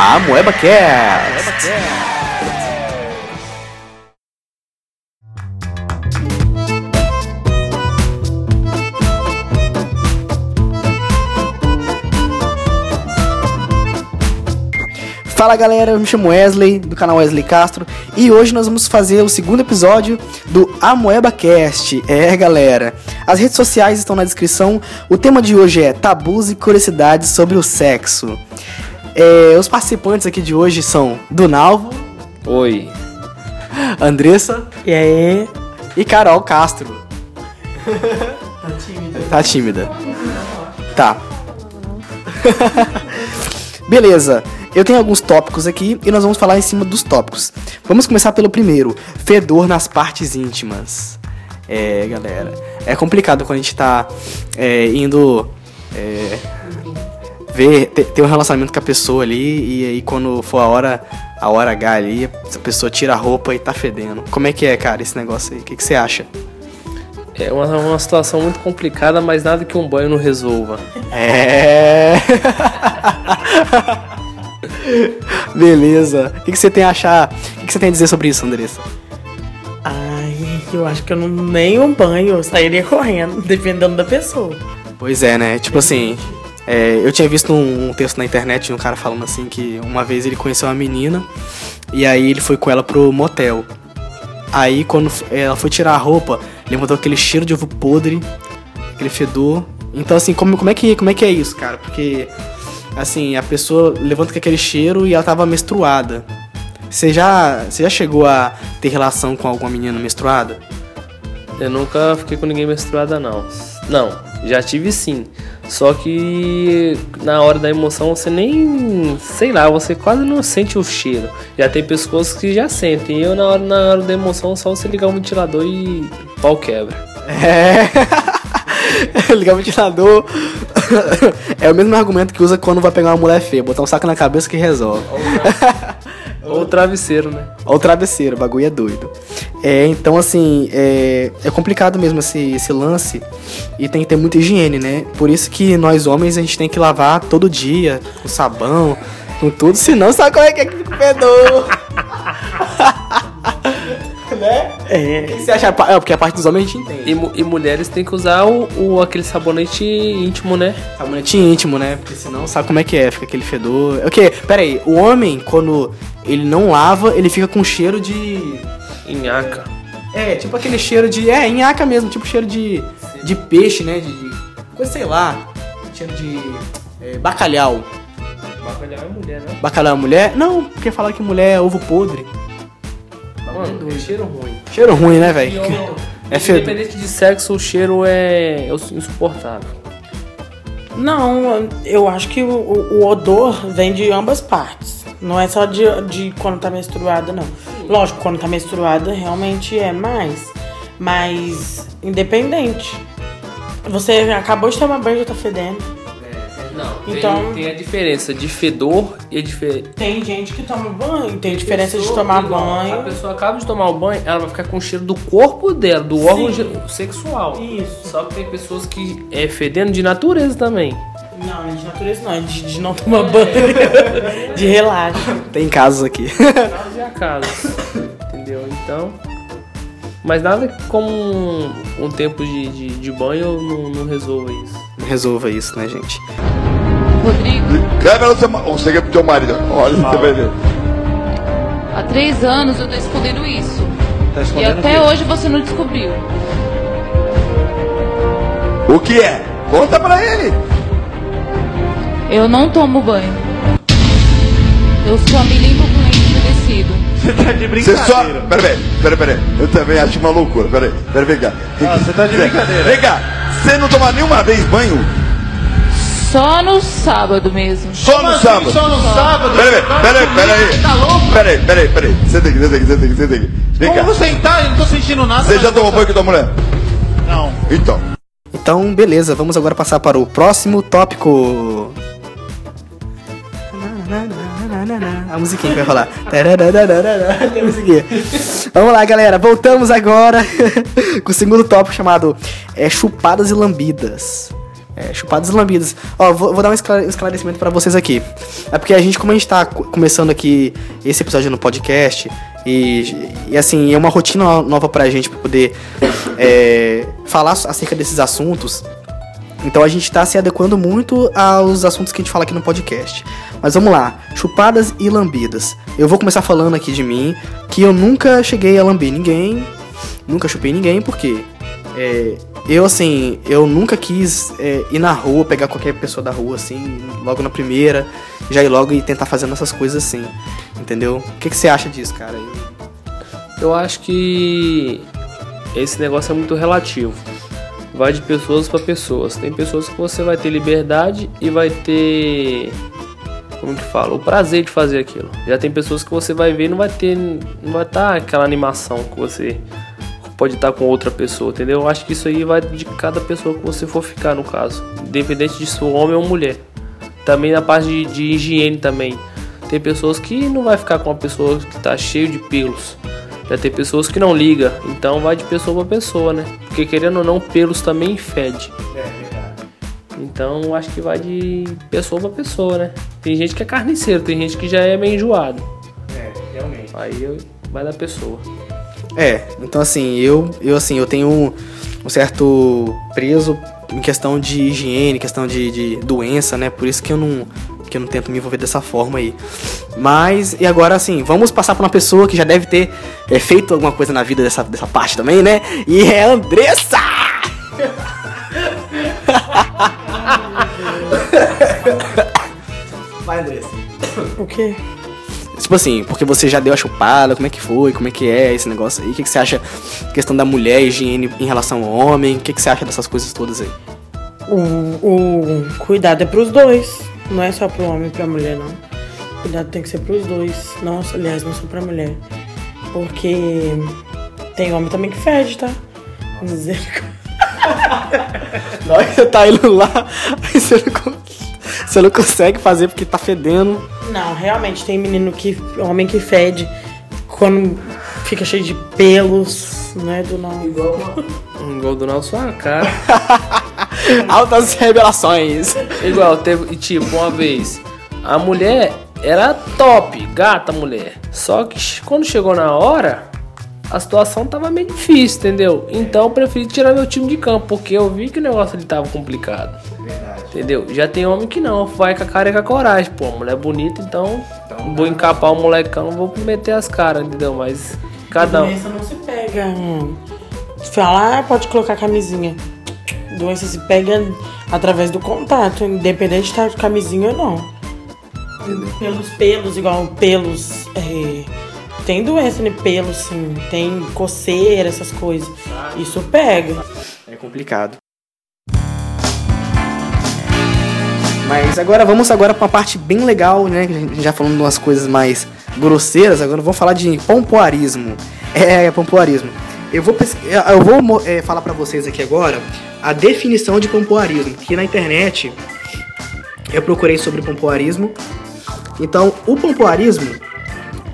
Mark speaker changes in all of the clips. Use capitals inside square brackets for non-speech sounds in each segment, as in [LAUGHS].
Speaker 1: A Moeba Cast. Fala galera, eu me chamo Wesley, do canal Wesley Castro, e hoje nós vamos fazer o segundo episódio do Amoeba Cast. É galera, as redes sociais estão na descrição. O tema de hoje é tabus e curiosidades sobre o sexo. É, os participantes aqui de hoje são Dunalvo,
Speaker 2: Oi.
Speaker 1: Andressa
Speaker 3: E aí?
Speaker 1: e Carol Castro. Tá tímida. Tá. Beleza. Eu tenho alguns tópicos aqui e nós vamos falar em cima dos tópicos. Vamos começar pelo primeiro: fedor nas partes íntimas. É, galera. É complicado quando a gente tá é, indo é, ver, ter, ter um relacionamento com a pessoa ali e aí quando for a hora, a hora H ali, a pessoa tira a roupa e tá fedendo. Como é que é, cara, esse negócio aí? O que, que você acha?
Speaker 2: É uma, uma situação muito complicada, mas nada que um banho não resolva.
Speaker 1: É. [LAUGHS] Beleza. O que, que você tem a achar? O que, que você tem a dizer sobre isso, Andressa?
Speaker 3: Ai, eu acho que eu não nem um banho, eu sairia correndo, [LAUGHS] dependendo da pessoa.
Speaker 1: Pois é, né? Tipo assim, é, eu tinha visto um, um texto na internet de um cara falando assim que uma vez ele conheceu uma menina e aí ele foi com ela pro motel. Aí quando ela foi tirar a roupa, levantou aquele cheiro de ovo podre, aquele fedor. Então assim, como, como, é, que, como é que é isso, cara? Porque assim, a pessoa levanta com aquele cheiro e ela tava menstruada. Você já, você já chegou a ter relação com alguma menina menstruada?
Speaker 2: Eu nunca fiquei com ninguém menstruada, não. Não, já tive sim. Só que na hora da emoção você nem. sei lá, você quase não sente o cheiro. Já tem pessoas que já sentem. Eu na hora, na hora da emoção só você ligar o ventilador e pau quebra.
Speaker 1: É. [LAUGHS] Ligar o ventilador. [LAUGHS] é o mesmo argumento que usa quando vai pegar uma mulher feia. Botar um saco na cabeça que resolve. [LAUGHS]
Speaker 2: Ou o travesseiro, né?
Speaker 1: Olha o travesseiro, o bagulho é doido. É, então assim, é, é complicado mesmo esse, esse lance. E tem que ter muita higiene, né? Por isso que nós homens a gente tem que lavar todo dia, com sabão, com tudo, senão sabe como é que é que fica fedor. [LAUGHS] né?
Speaker 3: É.
Speaker 1: O que você acha? É, porque a parte dos homens a gente entende.
Speaker 2: E, e mulheres têm que usar o, o- aquele sabonete íntimo, né?
Speaker 1: Sabonete íntimo, né? Porque senão sabe como é que é, fica aquele fedor. O quê? Pera aí, o homem, quando ele não lava, ele fica com cheiro de.
Speaker 2: Inhaca.
Speaker 1: É, tipo aquele cheiro de. É, nhaca mesmo, tipo cheiro de. de peixe, né? De. de coisa, sei lá. Cheiro de. é, bacalhau.
Speaker 2: Bacalhau é mulher, né?
Speaker 1: Bacalhau é mulher? Não, porque falar que mulher é ovo podre.
Speaker 2: Mano, é cheiro ruim.
Speaker 1: Cheiro ruim, né, velho? [LAUGHS] É fedor.
Speaker 2: Independente de sexo, o cheiro é insuportável.
Speaker 3: Não, eu acho que o, o- o odor vem de ambas partes. Não é só de, de quando tá menstruada, não. Lógico, quando tá menstruada realmente é mais. Mas independente. Você acabou de tomar banho e já tá fedendo.
Speaker 2: Não,
Speaker 3: Então-
Speaker 2: tem, tem a diferença de fedor e a diferença.
Speaker 3: Tem gente que toma banho, tem diferença de tomar
Speaker 2: A
Speaker 3: banho.
Speaker 2: pessoa acaba de tomar o banho, ela vai ficar com o cheiro do corpo dela, do órgão ge- sexual.
Speaker 3: Isso.
Speaker 2: Só que tem pessoas que é fedendo de natureza também.
Speaker 3: Não, é de natureza não, é de, de não tomar banho. [LAUGHS] de relaxo.
Speaker 1: Tem casos aqui.
Speaker 2: Casos e acasos. entendeu? Então. Mas nada como um, um tempo de, de, de banho não, não resolva isso.
Speaker 1: Resolva isso, né, gente?
Speaker 4: Rodrigo,
Speaker 5: Revela o seu, você é pro teu marido. Olha, você vai ver.
Speaker 4: há três anos eu tô escondendo isso.
Speaker 6: Tá
Speaker 4: E
Speaker 6: escondendo
Speaker 4: até
Speaker 6: o quê?
Speaker 4: hoje você não descobriu.
Speaker 5: O que é? Conta pra ele.
Speaker 4: Eu não tomo banho. Eu só me limpo com leite umedecido.
Speaker 6: Você tá de
Speaker 5: Você só.
Speaker 6: brincadeira.
Speaker 5: Pera, pera, pera, pera. Eu também acho uma loucura. Pera aí, pera, vem cá.
Speaker 6: Ah, você tá de brincadeira.
Speaker 5: Vem cá. Você não toma nenhuma vez banho?
Speaker 4: Só no sábado mesmo.
Speaker 5: Só
Speaker 6: Como
Speaker 5: no
Speaker 6: assim,
Speaker 5: sábado.
Speaker 6: Só no sábado?
Speaker 5: Pera aí, pera aí, pera aí.
Speaker 6: Tá louco?
Speaker 5: Pera aí, pera aí, pera aí. Senta aqui, senta aqui, senta aqui, senta aqui. Vem cá.
Speaker 6: Como sentar? Eu não tô sentindo nada.
Speaker 5: Você já tomou banho com tua mulher?
Speaker 6: Não.
Speaker 5: Então.
Speaker 1: Então, beleza, vamos agora passar para o próximo tópico. A musiquinha que vai rolar. Tem a musiquinha. Vamos lá, galera. Voltamos agora [LAUGHS] com o segundo tópico chamado é, chupadas e lambidas. É, chupadas e lambidas. Ó, vou, vou dar um esclare- esclarecimento pra vocês aqui. É porque a gente, como a gente tá co- começando aqui esse episódio no podcast, e, e assim, é uma rotina no- nova pra gente pra poder é, falar acerca desses assuntos. Então a gente tá se adequando muito aos assuntos que a gente fala aqui no podcast. Mas vamos lá, chupadas e lambidas. Eu vou começar falando aqui de mim, que eu nunca cheguei a lamber ninguém, nunca chupei ninguém, porque é, eu assim, eu nunca quis é, ir na rua, pegar qualquer pessoa da rua assim, logo na primeira, já ir logo e tentar fazendo essas coisas assim, entendeu? O que, que você acha disso, cara?
Speaker 2: Eu acho que esse negócio é muito relativo. Vai de pessoas para pessoas. Tem pessoas que você vai ter liberdade e vai ter como que fala, o prazer de fazer aquilo. Já tem pessoas que você vai ver e não vai ter não vai estar aquela animação que você pode estar com outra pessoa, entendeu? Eu acho que isso aí vai de cada pessoa que você for ficar no caso, independente de se for homem ou mulher. Também na parte de, de higiene também. Tem pessoas que não vai ficar com uma pessoa que tá cheio de pelos. Já tem pessoas que não liga, então vai de pessoa para pessoa, né? Porque querendo ou não, pelos também fede. Então eu acho que vai de pessoa para pessoa, né? Tem gente que é carniceiro, tem gente que já é meio enjoado.
Speaker 1: É, realmente.
Speaker 2: Aí vai da pessoa.
Speaker 1: É, então assim, eu, eu assim, eu tenho um, um certo preso em questão de higiene, questão de, de doença, né? Por isso que eu não que eu não tento me envolver dessa forma aí. Mas e agora assim, vamos passar para uma pessoa que já deve ter é, feito alguma coisa na vida dessa, dessa parte também, né? E é a Andressa. Vai, Andressa.
Speaker 3: O quê?
Speaker 1: Tipo assim, porque você já deu a chupada, como é que foi, como é que é esse negócio aí? O que, que você acha questão da mulher, higiene em relação ao homem? O que, que você acha dessas coisas todas aí?
Speaker 3: O, o cuidado é pros dois. Não é só pro homem e pra mulher, não. O cuidado tem que ser pros dois. Nossa, aliás, não só pra mulher. Porque tem homem também que fede, tá? Misericórdia.
Speaker 1: Na hora que você tá indo lá, aí não, você não consegue fazer porque tá fedendo.
Speaker 3: Não, realmente tem menino que. homem que fede quando fica cheio de pelos, né? Do não.
Speaker 2: Um gol do nosso sua cara. [LAUGHS]
Speaker 1: Altas revelações.
Speaker 2: Igual, teve, e tipo, uma vez, a mulher era top, gata mulher. Só que quando chegou na hora, a situação tava meio difícil, entendeu? Então eu preferi tirar meu time de campo, porque eu vi que o negócio ali tava complicado. Entendeu? Já tem homem que não, vai com a cara e com a coragem. Pô, a mulher é bonita, então, vou encapar o molecão, vou meter as caras, entendeu? Mas cada um.
Speaker 3: Doença não se pega. Se falar, ah, pode colocar camisinha. Doença se pega através do contato, independente de estar de camisinha ou não. Pelos pelos, igual pelos. é, tem doença de pelo, sim. Tem coceira, essas coisas. Isso pega.
Speaker 1: É complicado. Mas agora vamos agora pra uma parte bem legal, né? A gente já falando umas coisas mais grosseiras, agora vamos falar de pompoarismo. É, pompoarismo. Eu vou, pes- eu vou é, falar pra vocês aqui agora a definição de pompoarismo, que na internet eu procurei sobre pompoarismo. Então, o pompoarismo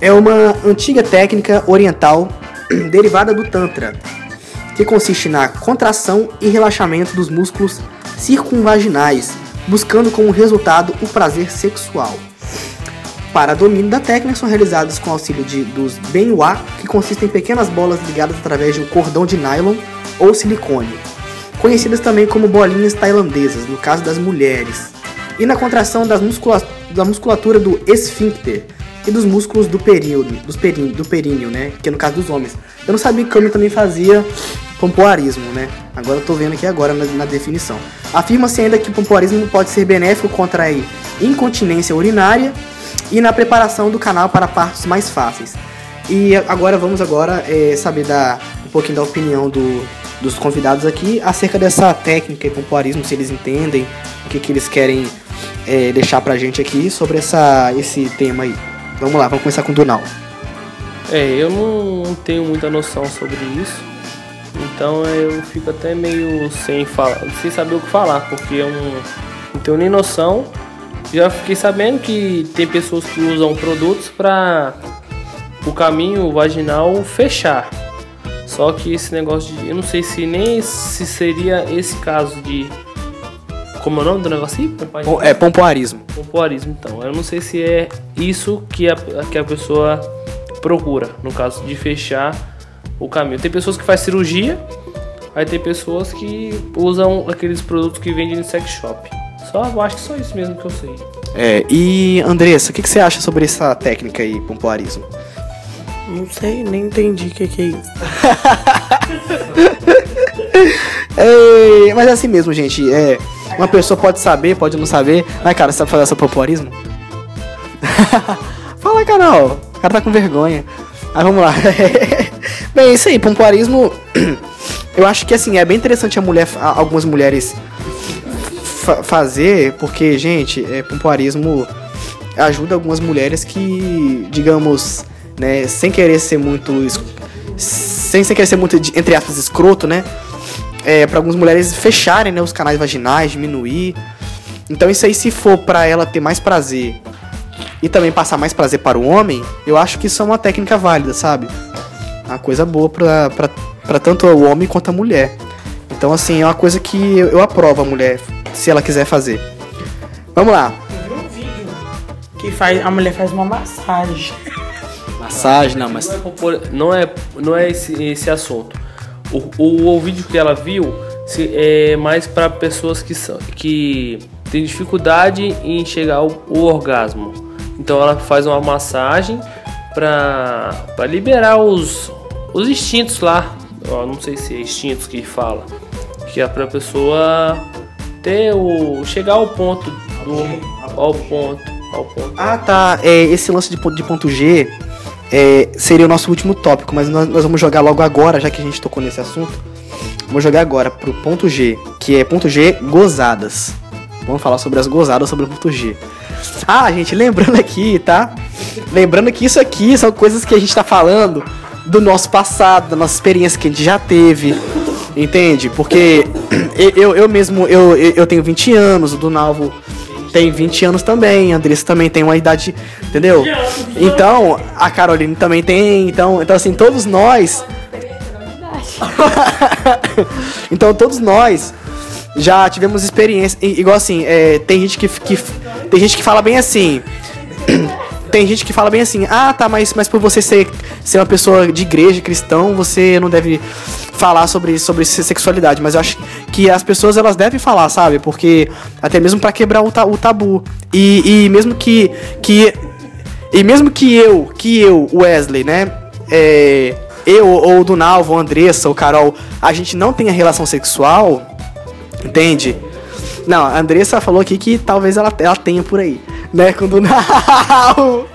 Speaker 1: é uma antiga técnica oriental [CLEARS THROAT] derivada do Tantra, que consiste na contração e relaxamento dos músculos circunvaginais, buscando como resultado o prazer sexual. Para domínio da técnica, são realizados com auxílio de, dos benhua, que consistem em pequenas bolas ligadas através de um cordão de nylon ou silicone, conhecidas também como bolinhas tailandesas, no caso das mulheres, e na contração muscula- da musculatura do esfíncter e dos músculos do período, dos perin, do períneo, né? Que é no caso dos homens. Eu não sabia que o homem também fazia pompoarismo, né? Agora eu tô vendo aqui agora na, na definição. Afirma-se ainda que o pompoarismo pode ser benéfico contra a incontinência urinária e na preparação do canal para partos mais fáceis. E agora vamos agora é, saber da, um pouquinho da opinião do, dos convidados aqui acerca dessa técnica e pompoarismo, se eles entendem, o que, que eles querem é, deixar pra gente aqui sobre essa, esse tema aí. Vamos lá, vamos começar com o Dunal.
Speaker 2: É, eu não tenho muita noção sobre isso. Então eu fico até meio sem falar, sem saber o que falar, porque eu não, não tenho nem noção. Já fiquei sabendo que tem pessoas que usam produtos para o caminho vaginal fechar. Só que esse negócio de. Eu não sei se nem se seria esse caso de Como é o nome do negócio aí? Pompa-
Speaker 1: Pom- É pompoarismo.
Speaker 2: Pompoarismo, então. Eu não sei se é isso que a, que a pessoa procura, no caso de fechar o caminho. Tem pessoas que fazem cirurgia, aí tem pessoas que usam aqueles produtos que vendem no sex shop. Só, eu acho que só isso mesmo que eu sei.
Speaker 1: É, e Andressa, o que, que você acha sobre essa técnica aí, pompoarismo?
Speaker 3: Não sei, nem entendi o que, que é isso. [LAUGHS]
Speaker 1: É, mas é assim mesmo, gente. É, uma pessoa pode saber, pode não saber. Mas, cara, você sabe fazer seu pompoarismo? [LAUGHS] Fala, canal. O cara tá com vergonha. Mas vamos lá. [LAUGHS] bem, é isso aí, pompoarismo. [CLEARS THROAT] Eu acho que assim, é bem interessante a mulher, algumas mulheres fa- fazer, porque, gente, é, pompoarismo ajuda algumas mulheres que, digamos, né, sem querer ser muito. Sem, sem querer ser muito, entre aspas, escroto, né? É, para algumas mulheres fecharem né, os canais vaginais, diminuir. Então, isso aí, se for pra ela ter mais prazer e também passar mais prazer para o homem, eu acho que isso é uma técnica válida, sabe? Uma coisa boa pra, pra, pra tanto o homem quanto a mulher. Então, assim, é uma coisa que eu, eu aprovo a mulher, se ela quiser fazer. Vamos lá.
Speaker 3: Eu vi um vídeo que faz, a mulher faz uma massagem.
Speaker 1: Massagem, não, mas.
Speaker 2: Não é, não é, não é esse, esse assunto. O, o, o vídeo que ela viu se- é mais para pessoas que, são, que têm dificuldade em chegar ao, ao orgasmo. Então ela faz uma massagem para liberar os, os instintos lá. Ó, não sei se é instintos que fala. Que é pra pessoa ter o. chegar ao ponto do. ao ponto. Ao ponto.
Speaker 1: Ah, tá. É, esse lance de ponto, de ponto G é, seria o nosso último tópico, mas nós, nós vamos jogar logo agora, já que a gente tocou nesse assunto. Vamos jogar agora pro ponto G, que é ponto G gozadas. Vamos falar sobre as gozadas sobre o ponto G. Ah, gente, lembrando aqui, tá? Lembrando que isso aqui são coisas que a gente tá falando do nosso passado, da nossa experiência que a gente já teve. Entende? Porque [CLEARS THROAT] eu, eu mesmo, eu, eu tenho 20 anos, o Donalvo tem 20 anos também, Andressa também tem uma idade, entendeu? Então, a Caroline também tem, então, então assim, todos nós, [LAUGHS] então todos nós já tivemos experiência, igual assim, é, tem gente que, que tem gente que fala bem assim, [CLEARS THROAT] tem gente que fala bem assim, ah tá, mas, mas por você ser, ser uma pessoa de igreja, cristão, você não deve falar sobre, sobre se- sexualidade. Mas eu acho que as pessoas elas devem falar, sabe? Porque até mesmo pra quebrar o, ta- o tabu. E, e mesmo que, que. E mesmo que eu, que eu, Wesley, né? É, eu, ou o Dunalvo, Andressa, ou Carol, a gente não tenha relação sexual, entende? Não, a Andressa falou aqui que talvez ela, ela tenha por aí, né? Com o Dunalvo.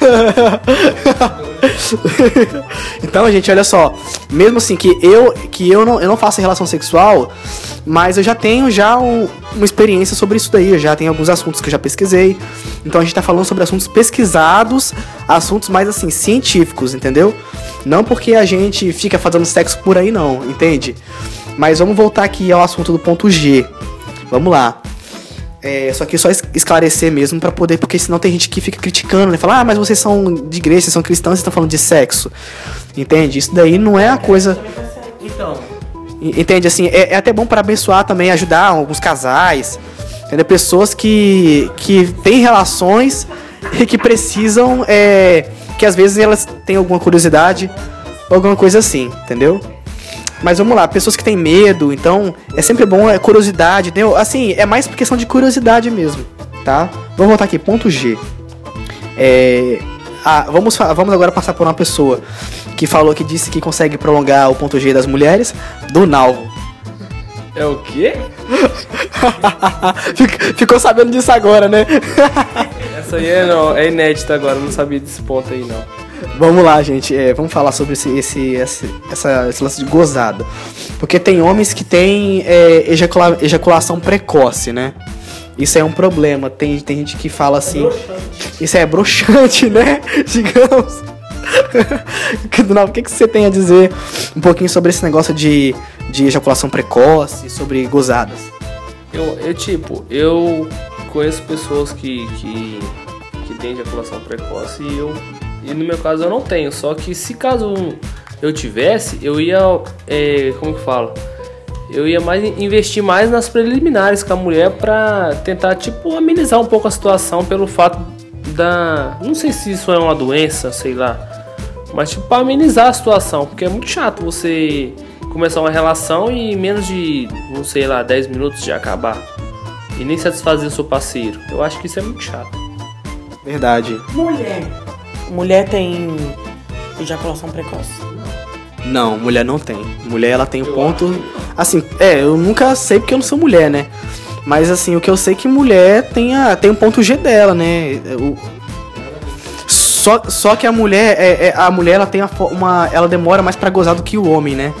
Speaker 1: [LAUGHS] então, gente, olha só. Mesmo assim que eu que eu não, eu não faço relação sexual, mas eu já tenho já um- uma experiência sobre isso daí. Eu já tenho alguns assuntos que eu já pesquisei. Então a gente tá falando sobre assuntos pesquisados, assuntos mais assim científicos, entendeu? Não porque a gente fica fazendo sexo por aí não, entende? Mas vamos voltar aqui ao assunto do ponto G. Vamos lá. É, só que só es- esclarecer mesmo pra poder, porque senão tem gente que fica criticando, né? Fala, ah, mas vocês são de igreja, vocês são cristãos, vocês estão falando de sexo. Entende? Isso daí não é a coisa.
Speaker 2: Então,
Speaker 1: Entende? Assim, é, é até bom para abençoar também, ajudar alguns casais, entendeu? Pessoas que, que têm relações e que precisam, é, que às vezes elas têm alguma curiosidade, alguma coisa assim, entendeu? Mas vamos lá, pessoas que têm medo, então é sempre bom, é curiosidade, entendeu? Assim, é mais por questão de curiosidade mesmo, tá? Vamos voltar aqui, ponto G. É, ah, vamos, vamos agora passar por uma pessoa que falou que disse que consegue prolongar o ponto G das mulheres, do Nalvo.
Speaker 2: é o quê? [LAUGHS]
Speaker 1: Fic- Ficou sabendo disso agora, né?
Speaker 2: Essa aí é, não, é inédita agora, não sabia desse ponto aí não.
Speaker 1: Vamos lá, gente. é, vamos falar sobre esse, esse, esse, essa, esse lance de gozada. Porque tem homens que têm é, ejacula- ejaculação precoce, né? Isso é um problema. Tem, tem gente que fala assim. Isso é broxante, né? [LAUGHS] Digamos. [LAUGHS] Não, o que, que você tem a dizer um pouquinho sobre esse negócio de, de ejaculação precoce, sobre gozadas?
Speaker 2: Eu, eu tipo, eu conheço pessoas que, que, que têm ejaculação precoce e eu. E no meu caso eu não tenho. Só que se caso eu tivesse, eu ia. é, como que fala? eu ia mais investir mais nas preliminares com a mulher pra tentar, tipo, amenizar um pouco a situação pelo fato da. Não sei se isso é uma doença, sei lá. Mas, tipo, pra amenizar a situação, porque é muito chato você começar uma relação e em menos de, não sei lá, 10 minutos de acabar. E nem satisfazer o seu parceiro. Eu acho que isso é muito chato.
Speaker 1: Verdade.
Speaker 3: Mulher. Mulher tem ejaculação precoce.
Speaker 1: Não, mulher não tem. Mulher ela tem um ponto. Assim, é, eu nunca sei porque eu não sou mulher, né? Mas assim, o que eu sei é que mulher tem, a, tem um ponto G dela, né? O- só, só que a mulher, é, é- a mulher ela tem uma. Ela demora mais pra gozar do que o homem, né?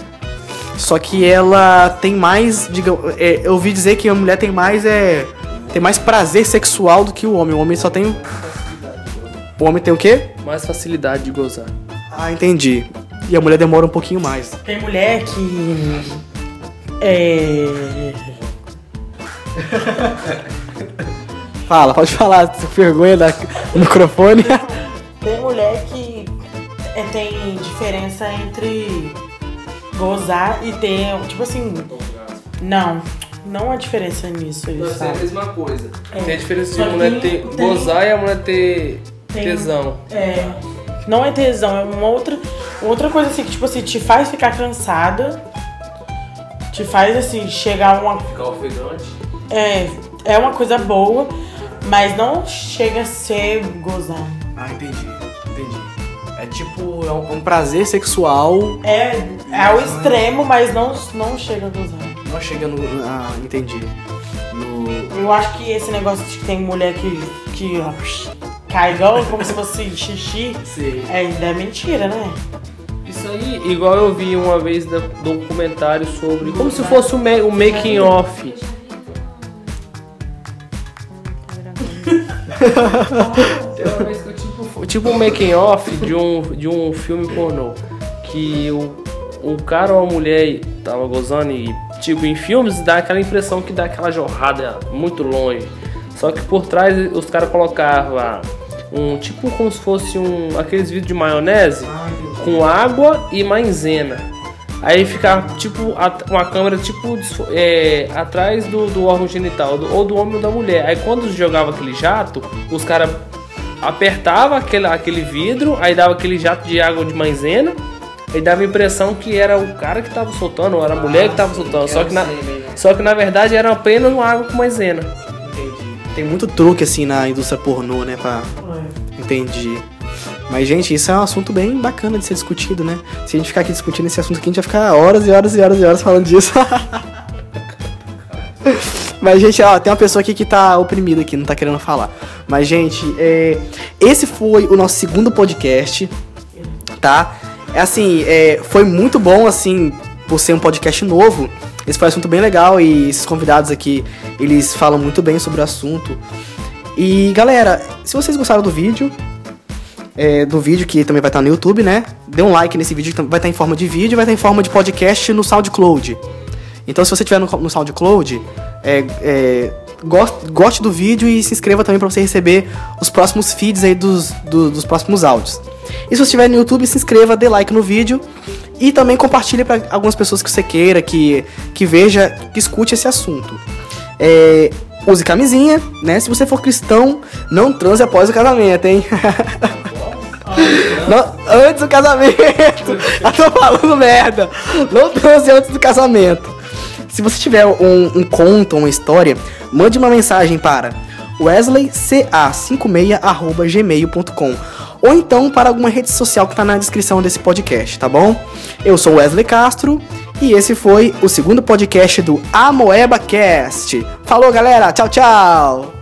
Speaker 1: Só que ela tem mais. Digamos, é, eu ouvi dizer que a mulher tem mais. É, tem mais prazer sexual do que o homem. O homem só tem. O homem tem o quê?
Speaker 2: Mais facilidade de gozar.
Speaker 1: Ah, entendi. E a mulher demora um pouquinho mais.
Speaker 3: Tem mulher que. É. [LAUGHS]
Speaker 1: Fala, pode falar, vergonha da, do microfone. [LAUGHS]
Speaker 3: Tem mulher que é, tem diferença entre gozar e ter. Tipo assim. Não. Não há diferença nisso, isso, sabe?
Speaker 2: mesma coisa.
Speaker 3: É.
Speaker 2: Tem a diferença de a mulher ter
Speaker 3: tem-
Speaker 2: gozar e a mulher ter
Speaker 3: Tem-
Speaker 2: tesão.
Speaker 3: É. Não é tesão, é uma outra, outra coisa assim que, tipo assim, te faz ficar cansada. Te faz assim, chegar a uma.
Speaker 2: Ficar ofegante.
Speaker 3: É, é uma coisa boa, mas não chega a ser gozar.
Speaker 1: Ah, entendi, entendi. É tipo, é um, um prazer sexual.
Speaker 3: É, é ao extremo, mas não, não chega a gozar.
Speaker 1: Não chega no. Ah, entendi. No.
Speaker 3: Eu acho que esse negócio de que tem mulher que, que ó, igual como se fosse xixi,
Speaker 1: Sei.
Speaker 3: é, ainda é mentira, né?
Speaker 2: Isso aí, igual eu vi uma vez da- um comentário sobre. Como se fosse o, ma- o making off. Que eu tipo, tipo um making off de um, de um filme pornô. Que o, o cara ou a mulher tava gozando e, tipo, em filmes dá aquela impressão que dá aquela jorrada muito longe. Só que por trás os caras colocavam um tipo como se fosse um aqueles vidros de maionese com água e maisena. Aí ficava tipo a- uma câmera tipo é, atrás do, do órgão genital, do- ou do homem ou da mulher. Aí quando jogava aquele jato, os caras apertava aquele, aquele vidro, aí dava aquele jato de água de maisena, aí dava a impressão que era o cara que tava soltando, ou era a mulher que tava soltando. Só que, na, só que na verdade era apenas uma água com maisena.
Speaker 1: Tem muito truque assim na indústria pornô, né? Pra... Entendi. Mas, gente, isso é um assunto bem bacana de ser discutido, né? Se a gente ficar aqui discutindo esse assunto aqui, a gente vai ficar horas e horas e horas e horas falando disso. [LAUGHS] Mas, gente, ó, tem uma pessoa aqui que tá oprimida aqui, não tá querendo falar. Mas, gente, é, esse foi o nosso segundo podcast, tá? É assim, é, foi muito bom, assim, por ser um podcast novo. Esse foi um assunto bem legal e esses convidados aqui, eles falam muito bem sobre o assunto. E, galera, se vocês gostaram do vídeo, é, do vídeo que também vai estar no YouTube, né? Dê um like nesse vídeo que vai estar em forma de vídeo, vai estar em forma de podcast no SoundCloud. Então, se você estiver no, no SoundCloud, é, é, goste, goste do vídeo e se inscreva também para você receber os próximos feeds aí dos, do- dos próximos áudios. E se você estiver no YouTube, se inscreva, dê like no vídeo e também compartilhe para algumas pessoas que você queira, que, que veja, que escute esse assunto. É, use camisinha, né? Se você for cristão, não transe após o casamento, hein? [LAUGHS] Não, antes do casamento. [LAUGHS] Eu tô falando merda. Não transe antes do casamento. Se você tiver um, um conto, uma história, mande uma mensagem para wesleyca56@gmail.com ou então para alguma rede social que tá na descrição desse podcast, tá bom? Eu sou Wesley Castro e esse foi o segundo podcast do Amoeba Cast. Falou, galera. Tchau, tchau.